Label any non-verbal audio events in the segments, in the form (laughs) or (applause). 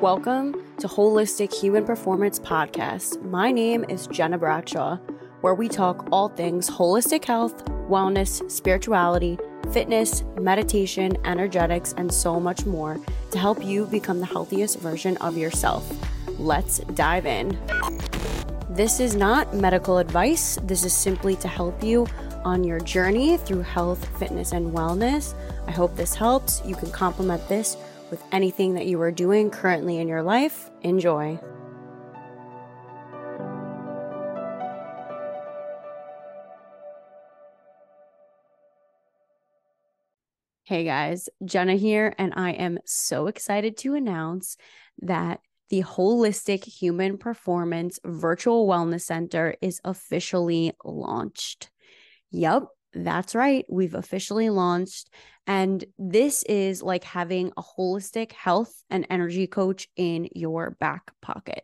Welcome to Holistic Human Performance Podcast. My name is Gena Bradshaw, where we talk all things holistic health, wellness, spirituality, fitness, meditation, energetics, and so much more to help you become the healthiest version of yourself. Let's dive in. This is not medical advice, this is simply to help you on your journey through health, fitness, and wellness. I hope this helps. You can complement this with anything that you are doing currently in your life. Enjoy. Hey guys, Gena here, and I am so excited to announce that the Holistic Human Performance Virtual Wellness Center is officially launched. Yep, that's right. We've officially launched. And this is like having a holistic health and energy coach in your back pocket.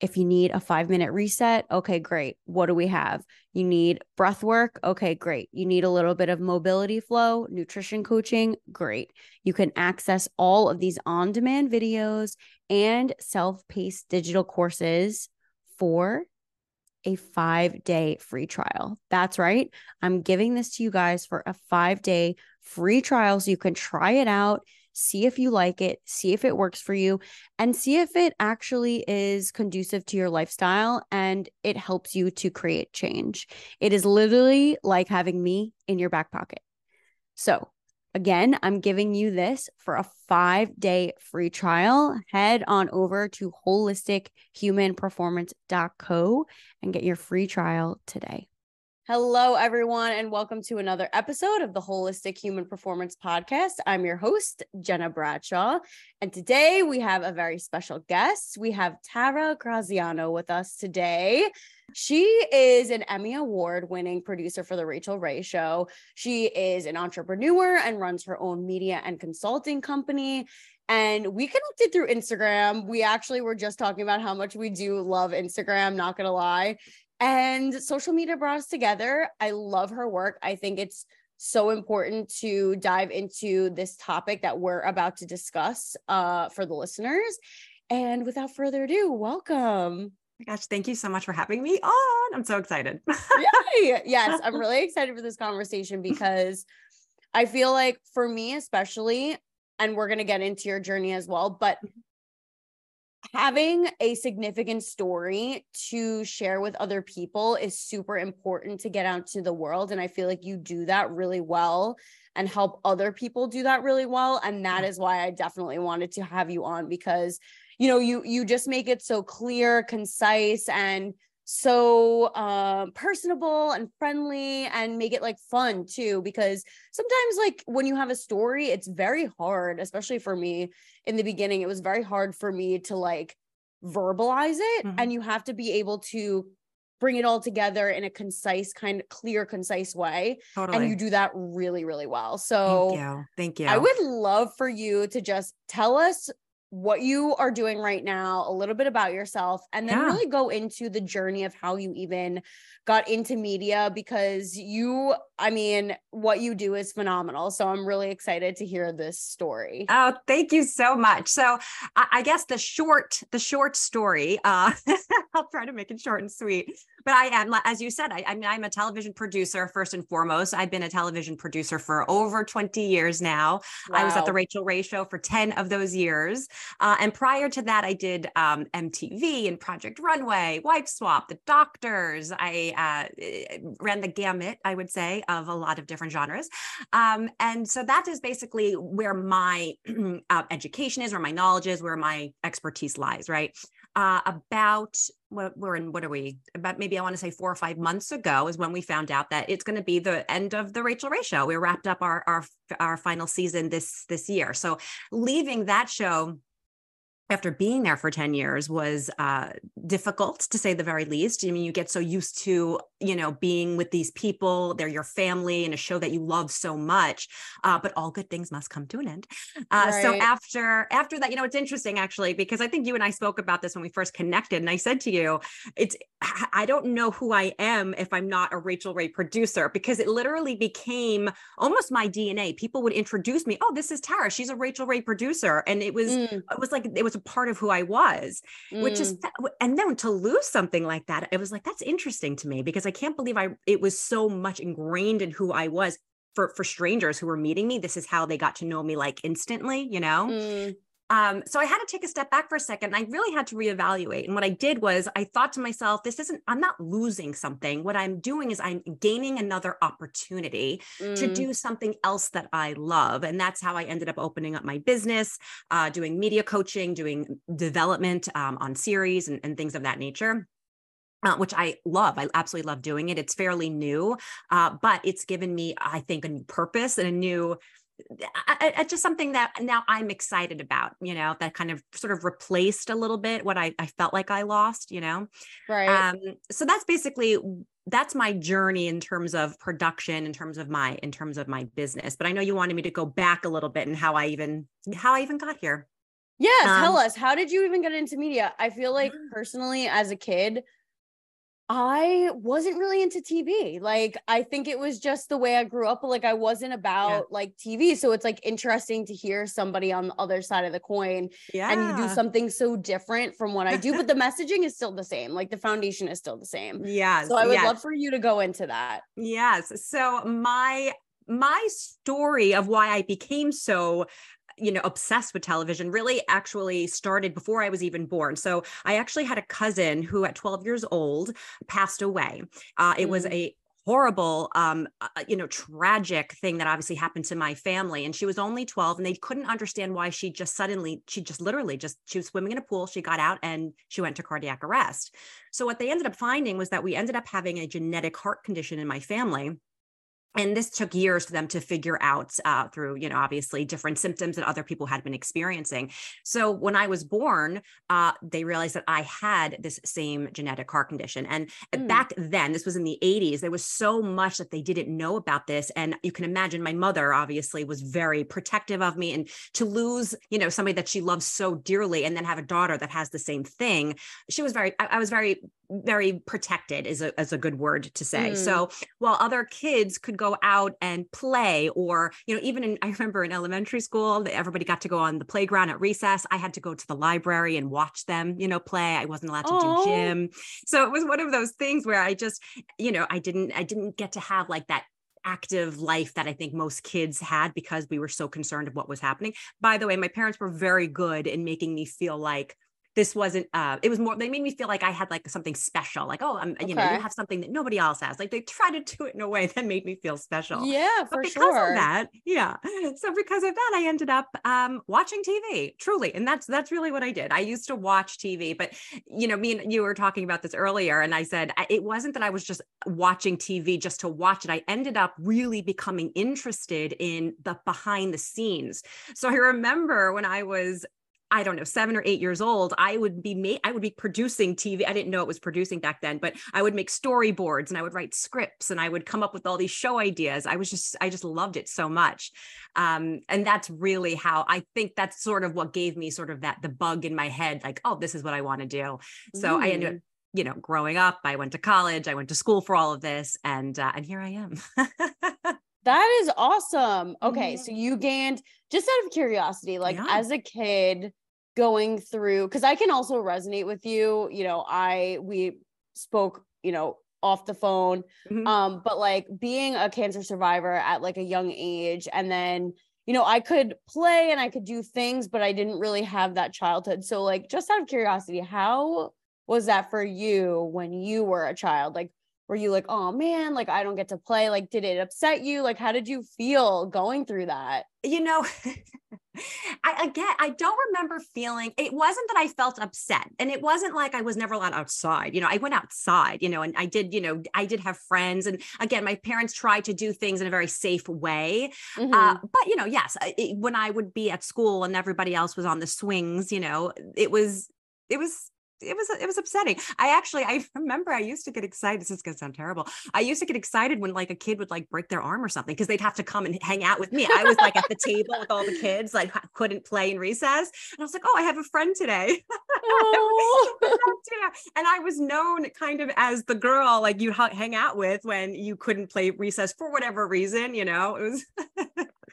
If you need a five minute reset, okay, great. What do we have? You need breath work. Okay, great. You need a little bit of mobility flow, nutrition coaching. Great. You can access all of these on demand videos and self paced digital courses for a five day free trial. That's right. I'm giving this to you guys for a five day free trial so you can try it out, see if you like it, see if it works for you, and see if it actually is conducive to your lifestyle and it helps you to create change. It is literally like having me in your back pocket. So, Again, I'm giving you this for a five day free trial. Head on over to holistichumanperformance.co and get your free trial today. Hello, everyone, and welcome to another episode of the Holistic Human Performance Podcast. I'm your host, Gena Bradshaw. And today we have a very special guest. We have Tara Graziano with us today. She is an Emmy Award winning producer for The Rachael Ray Show. She is an entrepreneur and runs her own media and consulting company. And we connected through Instagram. We actually were just talking about how much we do love Instagram, not gonna lie. And social media brought us together. I love her work. I think it's so important to dive into this topic that we're about to discuss uh, for the listeners. And without further ado, welcome. Oh gosh, thank you so much for having me on. I'm so excited. (laughs) Yay! Yes, I'm really excited for this conversation because I feel like for me, especially, and we're going to get into your journey as well, but mm-hmm having a significant story to share with other people is super important to get out to the world and i feel like you do that really well and help other people do that really well and that mm. is why i definitely wanted to have you on because you know you you just make it so clear concise and so um, personable and friendly and make it like fun too because sometimes like when you have a story it's very hard especially for me in the beginning it was very hard for me to like verbalize it mm-hmm. and you have to be able to bring it all together in a concise kind of clear concise way totally. and you do that really really well so thank you thank you i would love for you to just tell us what you are doing right now, a little bit about yourself, and then yeah. really go into the journey of how you even got into media because you, I mean, what you do is phenomenal. So I'm really excited to hear this story. Oh, thank you so much. So I, guess the short, the short story, uh, (laughs) I'll try to make it short and sweet. But I am, as you said, I, I mean, I'm a television producer first and foremost. I've been a television producer for over 20 years now. Wow. I was at the Rachael Ray Show for 10 of those years. Uh, and prior to that, I did um, MTV and Project Runway, Wife Swap, The Doctors. I uh, eh, ran the gamut, I would say, of a lot of different genres. Um, and so that is basically where my (clears throat) uh, education is, where my knowledge is, where my expertise lies, right? Uh, about what we're in what are we? About maybe i want to say four or five months ago is when we found out that it's going to be the end of the rachael ray show. We wrapped up our our our final season this this year. So leaving that show after being there for 10 years was uh, difficult to say the very least. I mean, you get so used to, you know, being with these people, they're your family and a show that you love so much, uh, but all good things must come to an end. Uh, right. So after, after that, you know, it's interesting actually, because I think you and I spoke about this when we first connected and I said to you, it's, I don't know who I am if I'm not a rachael Ray producer, because it literally became almost my DNA. People would introduce me, oh, this is Tara. She's a rachael Ray producer. And it was, mm. it was like, it was a part of who I was, mm. which is, mm. and then to lose something like that, it was like, that's interesting to me because I can't believe I, it was so much ingrained in who I was for, for strangers who were meeting me. This is how they got to know me like instantly, you know? Mm. Um, so I had to take a step back for a second. I really had to reevaluate. And what I did was I thought to myself, this isn't, I'm not losing something. What I'm doing is I'm gaining another opportunity mm. to do something else that I love. And that's how I ended up opening up my business, uh, doing media coaching, doing development um, on series and, and things of that nature. Uh, which I love. I absolutely love doing it. It's fairly new, uh, but it's given me, I think, a new purpose and a new I, I, just something that now I'm excited about, you know, that kind of sort of replaced a little bit what I, I felt like I lost, you know? Right. Um, so that's basically, that's my journey in terms of production, in terms of my, in terms of my business. But I know you wanted me to go back a little bit and how I even, how I even got here. Yes. Um, tell us, how did you even get into media? I feel like personally as a kid, I wasn't really into TV. Like I think it was just the way I grew up. Like I wasn't about yeah. like TV. So it's like interesting to hear somebody on the other side of the coin. Yeah. And you do something so different from what I do, but the messaging is still the same. Like the foundation is still the same. Yeah. So I would yes. love for you to go into that. Yes. So my my story of why I became so you know obsessed with television really actually started before i was even born. So i actually had a cousin who at 12 years old passed away. Uh, it mm. was a horrible um uh, uh, you know tragic thing that obviously happened to my family and she was only 12 and they couldn't understand why she just suddenly she just literally just she was swimming in a pool she got out and she went to cardiac arrest. So what they ended up finding was that we ended up having a genetic heart condition in my family and this took years for them to figure out uh, through you know obviously different symptoms that other people had been experiencing. So when i was born uh, they realized that i had this same genetic heart condition. And mm. back then this was in the 80s there was so much that they didn't know about this. And you can imagine my mother obviously was very protective of me and to lose you know somebody that she loves so dearly and then have a daughter that has the same thing she was very i, I was very very protected is a, is a good word to say. Mm. So while other kids could go out and play or, you know, even in, I remember in elementary school, everybody got to go on the playground at recess. I had to go to the library and watch them, you know, play. I wasn't allowed to Aww. do gym. So it was one of those things where I just, you know, I didn't, I didn't get to have like that active life that I think most kids had because we were so concerned of what was happening. By the way, my parents were very good in making me feel like this wasn't uh it was more they made me feel like i had like something special like oh i'm okay. you know you have something that nobody else has. Like they try to do it in a way that made me feel special. Yeah but because sure. of that yeah so because of that i ended up um watching tv truly and that's that's really what i did. I used to watch tv but you know me and you were talking about this earlier and i said it wasn't that i was just watching tv just to watch it. I ended up really becoming interested in the behind the scenes. So i remember when i was I don't know, seven or eight years old, I would be made, I would be producing TV. I didn't know it was producing back then, but I would make storyboards and I would write scripts and I would come up with all these show ideas. I was just, I just loved it so much. Um, and that's really how I think that's sort of what gave me sort of that the bug in my head, like, oh, this is what I want to do. So mm. I ended up mm. you know growing up i went to college i went to school for all of this and uh, and here i am (laughs) that is awesome okay mm-hmm. so you gained just out of curiosity like yeah. as a kid going through because I can also resonate with you. You know, I we spoke, you know, off the phone. Mm-hmm. Um, but like being a cancer survivor at like a young age and then you know, I could play and I could do things, but I didn't really have that childhood. So, like, just out of curiosity, how was that for you when you were a child? Like, were you like, oh man, like I don't get to play? Like, did it upset you? Like, how did you feel going through that? You know, (laughs) I again, I don't remember feeling it wasn't that I felt upset and it wasn't like I was never allowed outside. You know, I went outside, you know, and I did, you know, I did have friends. And again, my parents tried to do things in a very safe way. Uh, mm-hmm. Uh, but, you know, yes, it, when I would be at school and everybody else was on the swings, you know, it was, it was it was it was upsetting. I actually I (laughs) remember I used to get excited. This is gonna sound terrible. I used to get excited when like a kid would like break their arm or something because they'd have to come and hang out with me. I was like at the table with all the kids, like couldn't play in recess, and I was like, oh, I have a friend today. (laughs) (laughs) Oh. and I was known kind of as the girl like you'd hang out with when you couldn't play recess for whatever reason. You know, it was.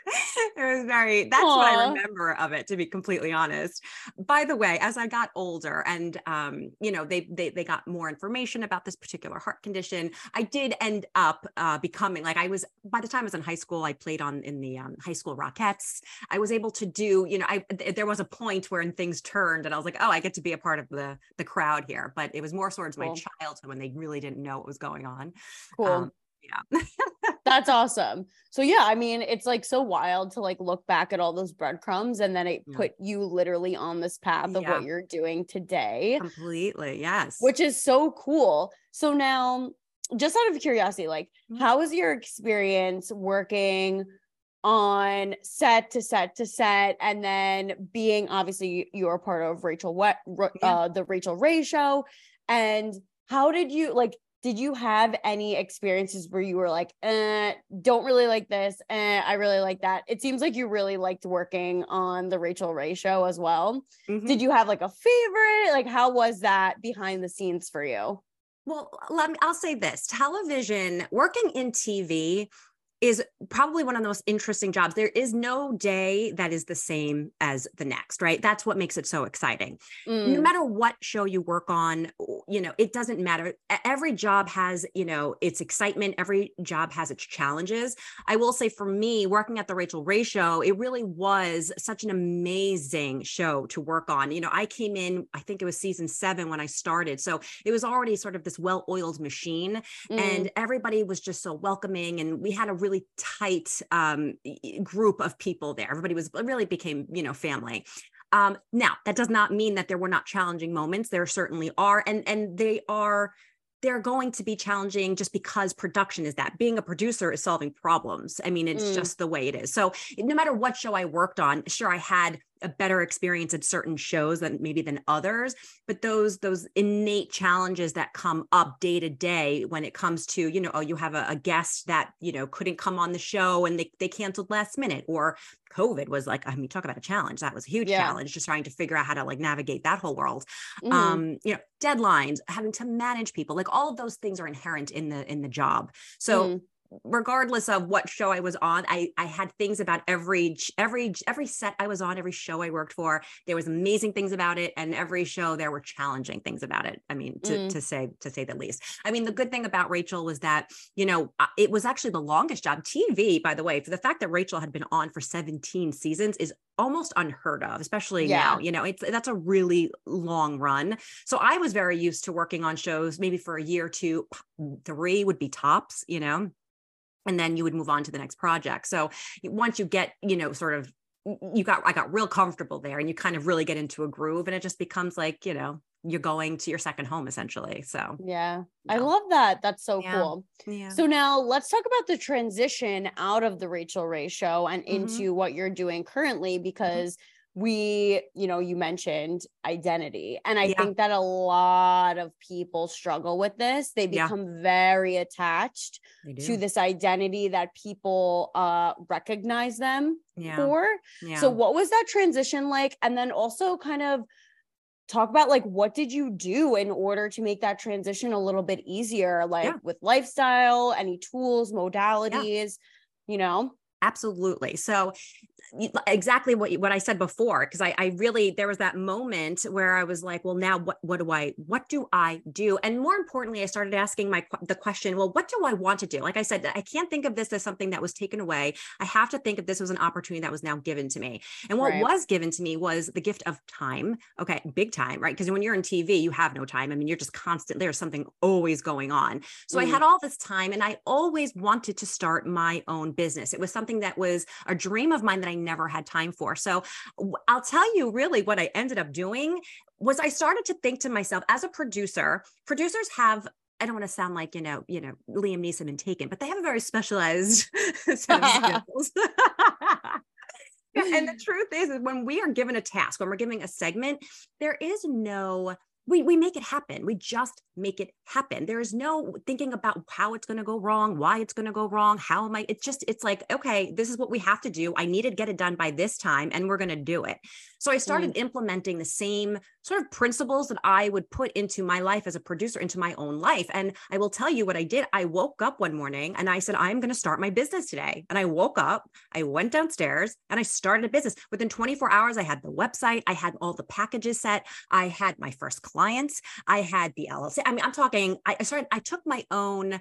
(laughs) it was very that's Aww. what i remember of it to be completely honest by the way as i got older and um you know they they, they got more information about this particular heart condition i did end up uh, becoming like i was by the time i was in high school i played on in the um, high school rockettes i was able to do you know i there was a point where things turned and i was like oh i get to be a part of the the crowd here but it was more towards cool. my childhood when they really didn't know what was going on cool um, yeah. (laughs) That's awesome. So yeah, I mean, it's like so wild to like look back at all those breadcrumbs and then it yeah. put you literally on this path of yeah. what you're doing today. Completely. Yes. Which is so cool. So now just out of curiosity, like mm-hmm. how was your experience working on set to set to set and then being obviously you're part of Rachael what uh, yeah. the Rachael Ray show and how did you like did you have any experiences where you were like, eh, don't really like this, eh, I really like that? It seems like you really liked working on the Rachael Ray show as well. Mm-hmm. Did you have like a favorite? Like, how was that behind the scenes for you? Well, let me, I'll say this television, working in TV is probably one of the most interesting jobs. There is no day that is the same as the next, right? That's what makes it so exciting. Mm. No matter what show you work on, you know, it doesn't matter. Every job has, you know, its excitement, every job has its challenges. I will say for me, working at the Rachael Ray show, it really was such an amazing show to work on. You know, I came in, I think it was season seven when I started. So it was already sort of this well oiled machine, mm. and everybody was just so welcoming. And we had a really really tight um, group of people there. Everybody was really became, you know, family. Um, now that does not mean that there were not challenging moments. There certainly are, and and they are they're going to be challenging just because production is that being a producer is solving problems i mean it's mm. just the way it is so no matter what show i worked on sure i had a better experience at certain shows than maybe than others but those those innate challenges that come up day to day when it comes to you know oh you have a, a, guest that you know couldn't come on the show and they, they canceled last minute or covid was like i mean talk about a challenge that was a huge yeah. challenge just trying to figure out how to like navigate that whole world mm. um you know deadlines having to manage people like all of those things are inherent in the in the job so mm regardless of what show I was on, I I had things about every every every set I was on, every show I worked for. There was amazing things about it, and every show there were challenging things about it. I mean, to mm. to say to say the least. I mean, the good thing about Rachael was that you know it was actually the longest job. TV, by the way, for the fact that Rachael had been on for 17 seasons is almost unheard of especially yeah. now you know it's that's a really long run so i was very used to working on shows maybe for a year two three would be tops you know and then you would move on to the next project so once you get you know sort of you got i got real comfortable there and you kind of really get into a groove and it just becomes like you know you're going to your second home essentially so yeah, yeah. i love that that's so yeah. cool yeah. so now let's talk about the transition out of the Rachael ray show and mm-hmm. into what you're doing currently mm-hmm. because mm-hmm we, you know, you mentioned identity. And I yeah. think that a lot of people struggle with this. They become yeah. very attached to this identity that people uh, recognize them yeah. for. So, what was that transition like? And then also kind of talk about like what did you do in order to make that transition a little bit easier, like with lifestyle, any tools, modalities, you know? Absolutely. So exactly what what I said before because I, I really there was that moment where I was like, well, now what what do I what do I do? And more importantly, I started asking my the question, well, what do I want to do? Like I said, I can't think of this as something that was taken away. I have to think of this as an opportunity that was now given to me. And what right. was given to me was the gift of time. Okay, big time, right? Because when you're in TV, you have no time. I mean, you're just constant. There's something always going on. So mm. I had all this time, and I always wanted to start my own business. It was something that was a dream of mine that I never had time for. So I'll tell you really what I ended up doing was I started to think to myself as a producer, producers have I don't want to sound like, you know, you know, Liam Neeson and Taken, but they have a very specialized (laughs) set of (laughs) skills. (laughs) and the truth is, is when we are given a task, when we're giving a segment, there is no we, we make it happen. We just make it happen. There is no thinking about how it's going to go wrong, why it's going to go wrong, how am I? It's just, it's like, okay, this is what we have to do. I need to get it done by this time and we're going to do it. So I started mm. implementing the same sort of principles that I would put into my life as a producer, into my own life. And I will tell you what I did. I woke up one morning and I said, I'm going to start my business today. And I woke up, I went downstairs and I started a business. Within 24 hours, I had the website, I had all the packages set, I had my first clients, I had the LLC. I mean, I'm talking, I started, I took my own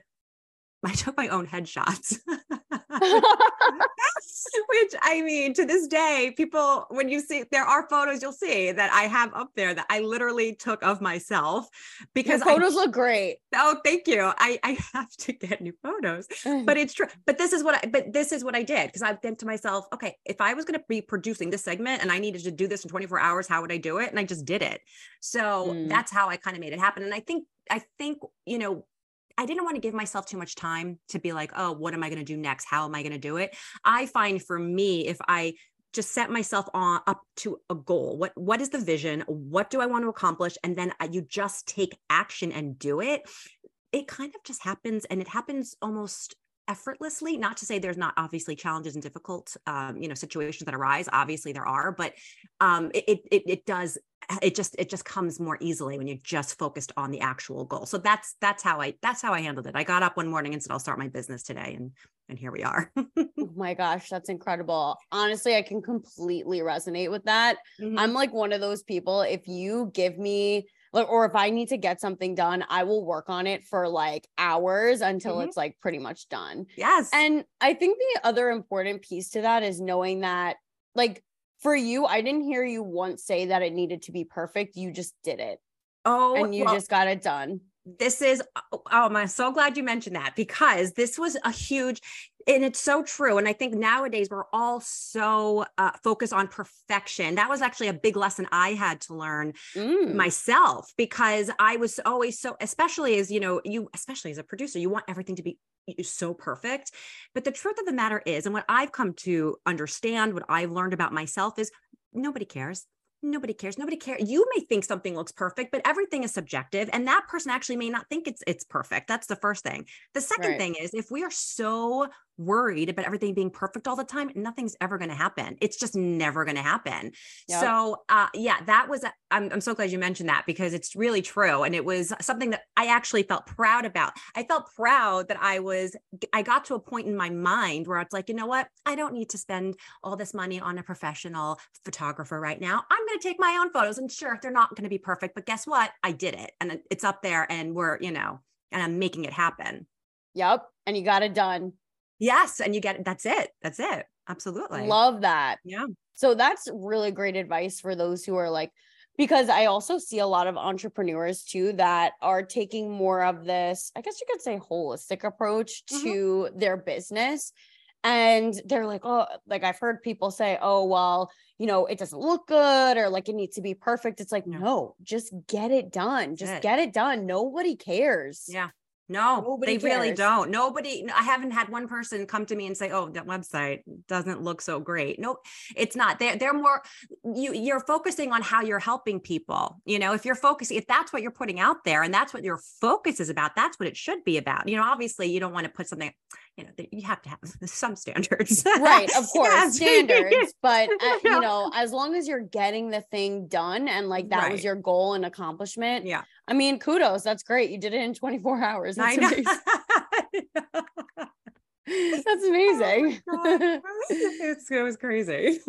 I took my own headshots. (laughs) (laughs) Which I mean, to this day, people, when you see, there are photos you'll see that I have up there that I literally took of myself because Your photos I, look great. Oh, thank you. I, I (laughs) have to get new photos, but it's true. But this is what I, but this is what I did because I think to myself, okay, if I was going to be producing this segment and I needed to do this in 24 hours, how would I do it? And I just did it. So mm. that's how I kind of made it happen. And I think, I think, you know, I didn't want to give myself too much time to be like, oh, what am I going to do next? How am I going to do it? I find for me, if I just set myself on up to a goal, what what is the vision? What do I want to accomplish? And then uh, you just take action and do it. It kind of just happens, and it happens almost effortlessly not to say there's not obviously challenges and difficult um, you know situations that arise obviously there are but um, it, it it does it just it just comes more easily when you're just focused on the actual goal. So that's that's how i that's how i handled it. I got up one morning and said i'll start my business today and and here we are. (laughs) Oh my gosh that's incredible. Honestly i can completely resonate with that. Mm-hmm. i'm like one of those people if you give me or if i need to get something done i will work on it for like hours until mm-hmm. it's like pretty much done yes and i think the other important piece to that is knowing that like for you, I didn't hear you once say that it needed to be perfect. You just did it. Oh, and you well, just got it done. This is, oh, I'm so glad you mentioned that because this was a huge, and it's so true. And I think nowadays we're all so uh, focused on perfection. That was actually a big lesson I had to learn mm. myself because I was always so, especially as you know, you, especially as a producer, you want everything to be so perfect. But the truth of the matter is, and what I've come to understand, what I've learned about myself is nobody cares nobody cares nobody cares you may think something looks perfect but everything is subjective and that person actually may not think it's it's perfect that's the first thing the second right. thing is if we are so worried about everything being perfect all the time nothing's ever going to happen. It's just never going to happen. Yep. so uh yeah that was I'm, I'm so glad you mentioned that because it's really true and it was something that i actually felt proud about. I felt proud that i was i got to a point in my mind where it's like you know what? I don't need to spend all this money on a professional photographer right now. I'm going to take my own photos and sure they're not going to be perfect but guess what? I did it and it's up there and we're you know and i'm making it happen. Yep and you got it done Yes. And you get that's it. That's it. Absolutely. Love that. Yeah. So that's really great advice for those who are like, because I also see a lot of entrepreneurs too that are taking more of this, I guess you could say holistic approach mm-hmm. to their business. And they're like, oh, like I've heard people say, oh, well, you know, it doesn't look good or like it needs to be perfect. It's like, no, no just get it done. Just get it done. Nobody cares. Yeah. No, Nobody they cares. really don't. Nobody, I haven't had one person come to me and say, "Oh, that website doesn't look so great." No, it's not. They're they're more you you're focusing on how you're helping people. You know, if you're focusing, if that's what you're putting out there and that's what your focus is about, that's what it should be about. You know, obviously you don't want to put something you know, you have to have (laughs) some standards. right, of (laughs) course, (laughs) standards. But uh, you know, as long as you're getting the thing done and like that right. was your goal and accomplishment. Yeah. I mean, kudos. That's great. You did it in 24 hours. That's amazing. (laughs) (laughs) That's amazing. Oh (laughs) it's, it was crazy.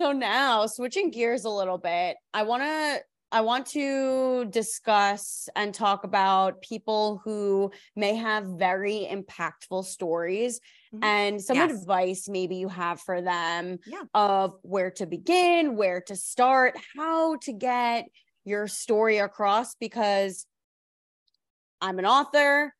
so now switching gears a little bit, I want to I want to discuss and talk about people who may have very impactful stories mm-hmm. and some yes. advice maybe you have for them yeah. of where to begin, where to start, how to get your story across because I'm an author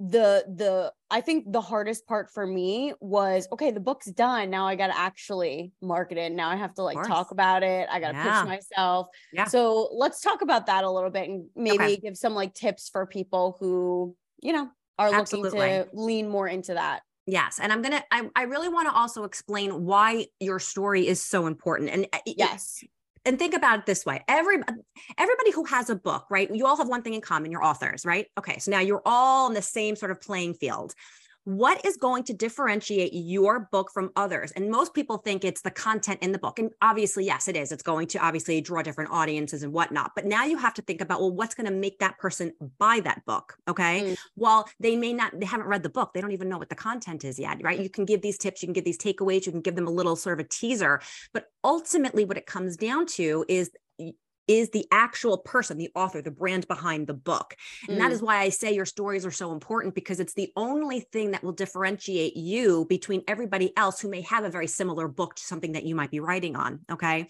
the the i think the hardest part for me was okay the book's done now i got to actually market it now i have to like talk about it i got to yeah. pitch myself yeah so let's talk about that a little bit and maybe okay. give some like tips for people who you know are Absolutely. looking to lean more into that Yes. And I'm going to, I, I really want to also explain why your story is so important. And uh, yes, and think about it this way. Every everybody who has a book right? You all have one thing in common you're authors right? Okay so now you're all in the same sort of playing field what is going to differentiate your book from others? And most people think it's the content in the book. And obviously, yes, it is. It's going to obviously draw different audiences and whatnot. But now you have to think about, well, what's going to make that person buy that book? Okay. Mm. Well, they may not, they haven't read the book. They don't even know what the content is yet, right? You can give these tips, you can give these takeaways, you can give them a little sort of a teaser. But ultimately, what it comes down to is is the actual person, the author, the brand behind the book. And mm. that is why I say your stories are so important because it's the only thing that will differentiate you between everybody else who may have a very similar book to something that you might be writing on. Okay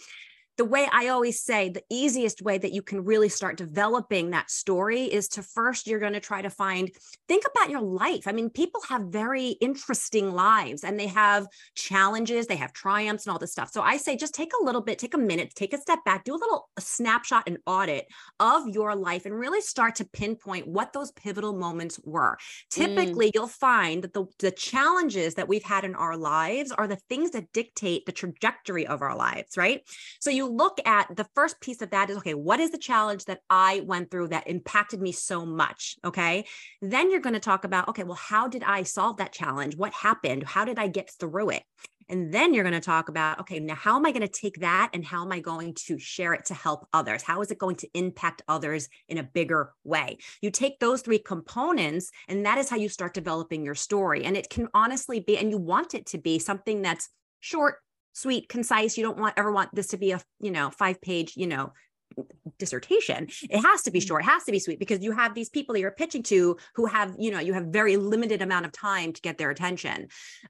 the way I always say, the easiest way that you can really start developing that story is to first, you're going to try to find, think about your life. I mean, people have very interesting lives and they have challenges, they have triumphs and all this stuff. So I say, just take a little bit, take a minute, take a step back, do a little snapshot and audit of your life and really start to pinpoint what those pivotal moments were. Mm. Typically, mm. you'll find that the, the challenges that we've had in our lives are the things that dictate the trajectory of our lives, right? So you you look at the first piece of that is okay, what is the challenge that I went through that impacted me so much? Okay. Then you're going to talk about, okay, well, how did I solve that challenge? What happened? How did I get through it? And then you're going to talk about, okay, now how am I going to take that and how am I going to share it to help others? How is it going to impact others in a bigger way? You take those three components, and that is how you start developing your story. And it can honestly be, and you want it to be something that's short, sweet, concise. You don't want ever want this to be a, you know, five page, you know, dissertation it has to be mm. short it has to be sweet because you have these people you're pitching to who have you know you have very limited amount of time to get their attention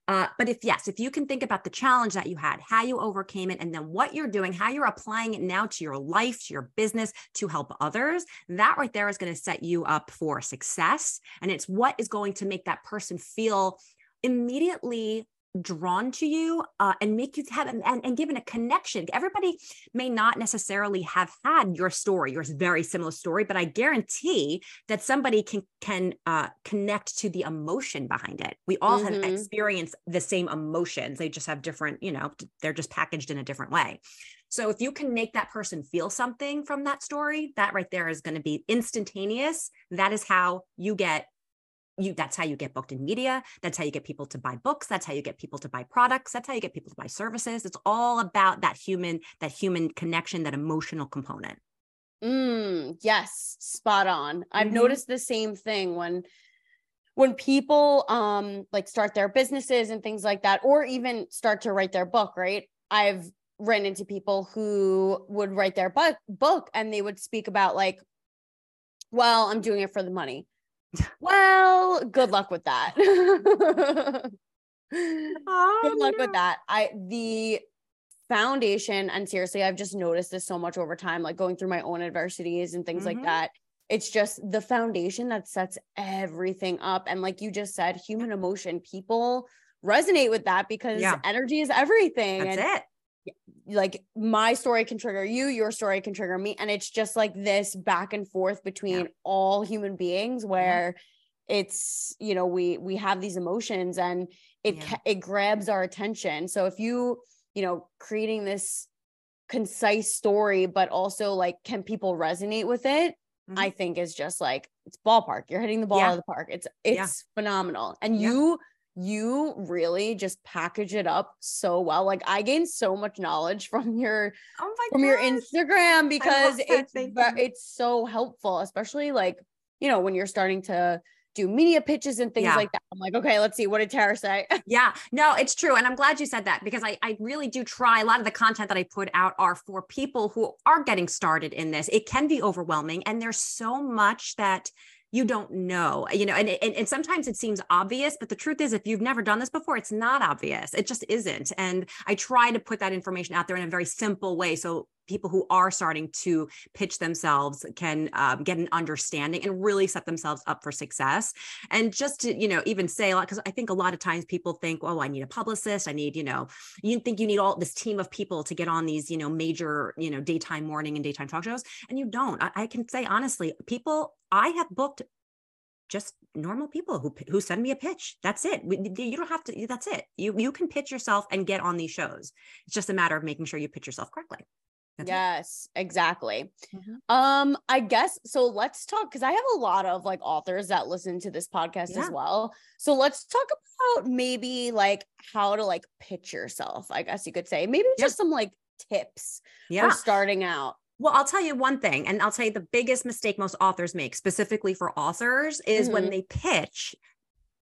uh, but if yes if you can think about the challenge that you had how you overcame it and then what you're doing how you're applying it now to your life to your business to help others that right there is going to set you up for success and it's what is going to make that person feel immediately drawn to you uh, and make you have and, and given a connection. Everybody may not necessarily have had your story your very similar story but i guarantee that somebody can can uh, connect to the emotion behind it. We all mm-hmm. have experienced the same emotions. They just have different you know they're just packaged in a different way. So if you can make that person feel something from that story that right there is going to be instantaneous. That is how you get you that's how you get booked in media that's how you get people to buy books that's how you get people to buy products that's how you get people to buy services. It's all about that human that human connection that emotional component. Mm, yes spot on. Mm-hmm. i've noticed the same thing when when people um like start their businesses and things like that or even start to write their book right? I've run into people who would write their book book and they would speak about like well i'm doing it for the money well, good luck with that. (laughs) oh, good luck no. with that. I the foundation and seriously I've just noticed this so much over time like going through my own adversities and things mm-hmm. like that. It's just the foundation that sets everything up and like you just said human emotion people resonate with that because yeah. energy is everything. That's and, it like my story can trigger you, your story can trigger me. And it's just like this back and forth between yeah. all human beings where yeah. it's, you know, we we have these emotions and it yeah. it grabs our attention. So if you, you know, creating this concise story, but also like can people resonate with it? Mm-hmm. I think is just like it's ballpark. You're hitting the ball out of the park. It's it's phenomenal. And you you really just package it up so well. Like I gained so much knowledge (laughs) from your oh from gosh. your Instagram because it's it's so helpful, especially like you know when you're starting to do media pitches and things yeah. like that. I'm like, okay, let's see. What did Tara say? (laughs) yeah, no, it's true. And I'm glad you said that because I, I really do try. A lot of the content that I put out are for people who are getting started in this. It can be overwhelming. And there's so much that you don't know you know and, and, and sometimes it seems obvious but the truth is if you've never done this before it's not obvious. It just isn't. And i try to put that information out there in a very simple way. So people who are starting to pitch themselves can um, get an understanding and really set themselves up for success and just to you know even say a lot because i think a lot of times people think oh i need a publicist i need you know you think you need all this team of people to get on these you know major you know daytime morning and daytime talk shows and you don't I, I can say honestly people i have booked just normal people who who send me a pitch. That's it. You don't have to. That's it. You you can pitch yourself and get on these shows. It's just a matter of making sure you pitch yourself correctly. That's it. yes, exactly. Mhm. Um, I guess so. Let's talk because I have a lot of like authors that listen to this podcast Yeah. as well. So let's talk about maybe like how to like pitch yourself. I guess you could say maybe Yeah. just some like tips Yeah. for starting out. Well, I'll tell you one thing, and I'll tell you the biggest mistake most authors make, specifically for authors, is when Mhm. they pitch.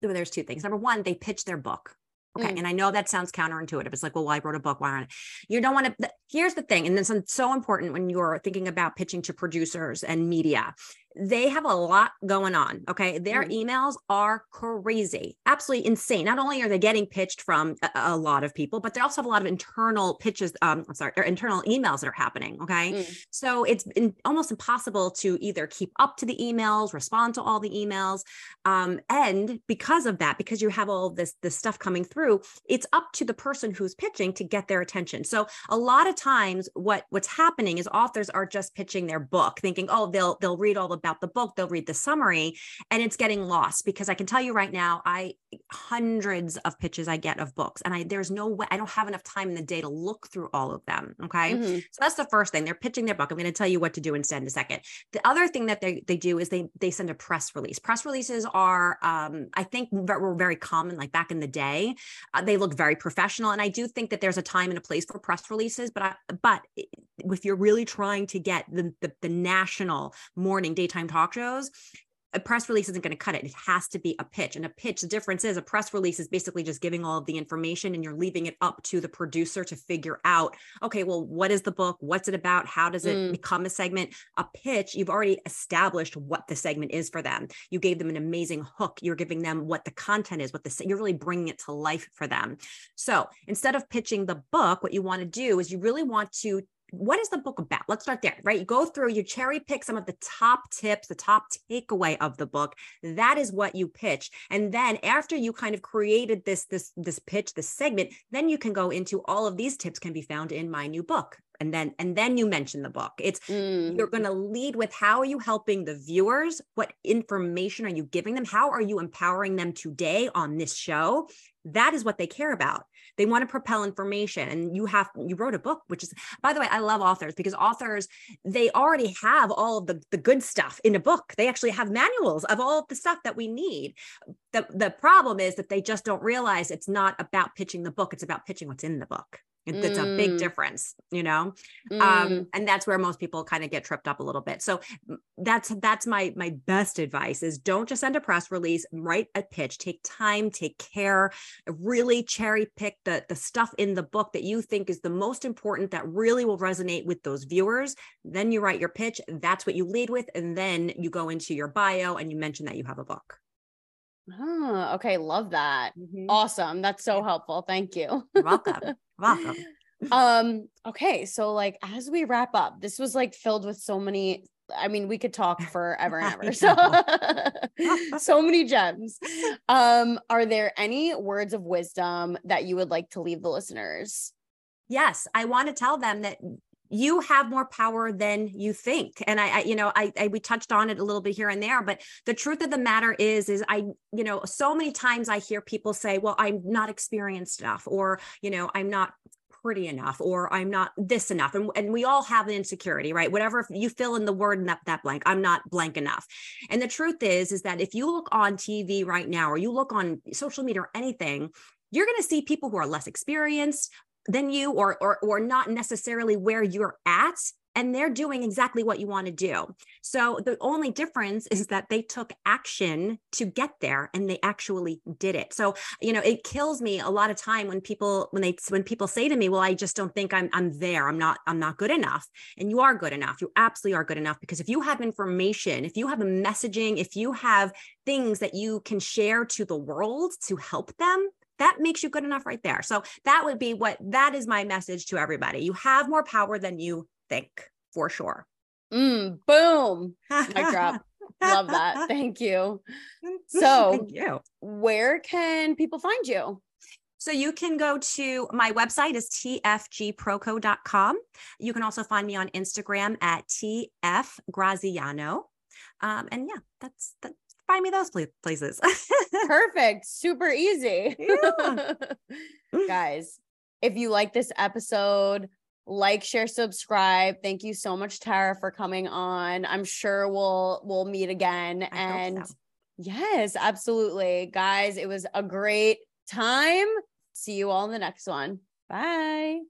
well, There's two things. Number one, they pitch their book. Okay. Mm. And I know that sounds counterintuitive. It's like, well, I wrote a book. Why aren't? You don't want to. Here's the thing. And this is so important when you're thinking about pitching to producers and media. They have a lot going on. Okay. Their Mm. emails are crazy, absolutely insane. Not only are they getting pitched from a, a lot of people, but they also have a lot of internal pitches. Um, I'm sorry, or internal emails that are happening. Okay. Mm. So it's in, almost impossible to either keep up to the emails, respond to all the emails, um, and because of that, because you have all this this stuff coming through, it's up to the person who's pitching to get their attention. So a lot of times, what what's happening is authors are just pitching their book, thinking, oh, they'll they'll read all about the book, they'll read the summary, and it's getting lost. Because I can tell you right now, I hundreds of pitches I get of books, and I there's no way I don't have enough time in the day to look through all of them. Okay. Mhm. So that's the first thing. They're pitching their book. I'm going to tell you what to do instead in a second. The other thing that they, they do is they they send a press release. Press releases are, um, I think, were very common like back in the day. Uh, they look very professional, and I do think that there's a time and a place for press releases. But I, but if you're really trying to get the the, the national morning daytime talk shows, a press release isn't going to cut it. It has to be a pitch. And a pitch, the difference is a press release is basically just giving all of the information and you're leaving it up to the producer to figure out, okay, well, what is the book? What's it about? How does it Mm. become a segment? A pitch, you've already established what the segment is for them. You gave them an amazing hook. You're giving them what the content is, what the, you're really bringing it to life for them. So instead of pitching the book, what you want to do is you really want to what is the book about? Let's start there, right? You go through, you cherry pick some of the top tips, the top takeaway of the book. That is what you pitch. And then after you kind of created this this this pitch, this segment, then you can go into all of these tips can be found in my new book. And then and then you mention the book. It's Mm. you're going to lead with how are you helping the viewers? What information are you giving them? How are you empowering them today on this show? That is what they care about. They want to propel information. And you have, you wrote a book, which is, by the way, I love authors because authors, they already have all of the, the good stuff in a book. They actually have manuals of all of the stuff that we need. The, the problem is that they just don't realize it's not about pitching the book, it's about pitching what's in the book. That's a big Mm. difference, you know? Mm. um and that's where most people kind of get tripped up a little bit so that's that's my my best advice is don't just send a press release write a pitch take time take care really cherry pick the the stuff in the book that you think is the most important that really will resonate with those viewers then you write your pitch that's what you lead with and then you go into your bio and you mention that you have a book Ah, okay, love that. Mhm. Awesome. That's so helpful. Thank you. You're welcome (laughs) welcome. Um okay so like as we wrap up this was like filled with so many i mean we could talk forever and (laughs) ever so (laughs) so many gems. Um are there any words of wisdom that you would like to leave the listeners? Yes i want to tell them that you have more power than you think. And I, I you know I, I we touched on it a little bit here and there but the truth of the matter is is i you know so many times i hear people say well i'm not experienced enough or you know i'm not pretty enough or i'm not this enough. And, and we all have an insecurity right? Whatever you fill in the word in that, that blank i'm not blank enough. And the truth is is that if you look on tv right now or you look on social media or anything you're going to see people who are less experienced than you or or or not necessarily where you're at and they're doing exactly what you want to do. So the only difference is that they took action to get there and they actually did it. So, you know, it kills me a lot of time when people when they when people say to me, "Well, I just don't think I'm I'm there. I'm not I'm not good enough." And you are good enough. You absolutely are good enough because if you have information, if you have a messaging, if you have things that you can share to the world to help them, that makes you good enough right there. So that would be what that is my message to everybody. You have more power than you think for sure. mm, boom mic drop (laughs) love that thank you (laughs) So- thank you. where can people find you So you can go to my website is tfgproco.com. You can also find me on Instagram at tfgraziano. Um, and yeah, that's that. Find me those places. (laughs) Perfect. Super easy. Yeah. (laughs) Guys, if you like this episode, like, share, subscribe. Thank you so much, Tara, for coming on. I'm sure we'll we'll meet again. I and so. yes, absolutely. Guys, it was a great time. See you all in the next one. Bye.